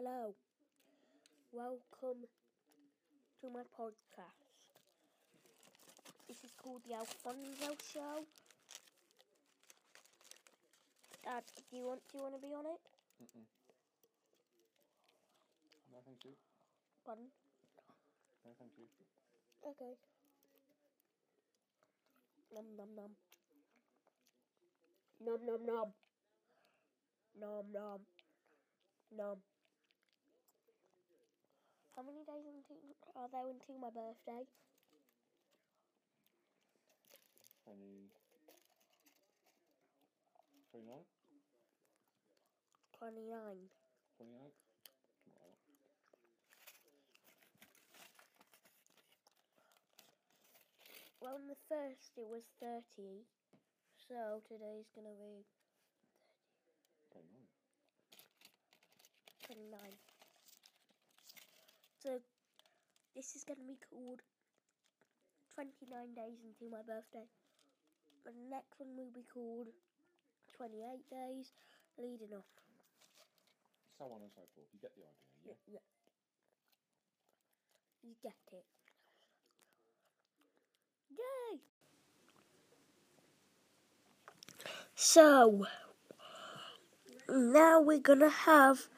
Hello. Welcome to my podcast. This is called the Alfonzo Show. Dad, do you want do you want to be on it? Mm-mm. No, thank you. Pardon? No, thank you. Okay. Nom nom nom. Nom nom nom. Nom nom. Nom. How many days until are there until my birthday? 20... 29? Twenty nine. 28? Right. Well, on the first it was thirty, so today's gonna be 29. twenty nine. So this is gonna be called twenty nine days until my birthday. The next one will be called twenty eight days leading up. So on and so forth. You get the idea, yeah? Yeah. You get it. Yay! So, now we're gonna have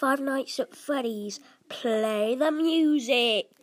Five Nights at Freddy's. Play the music!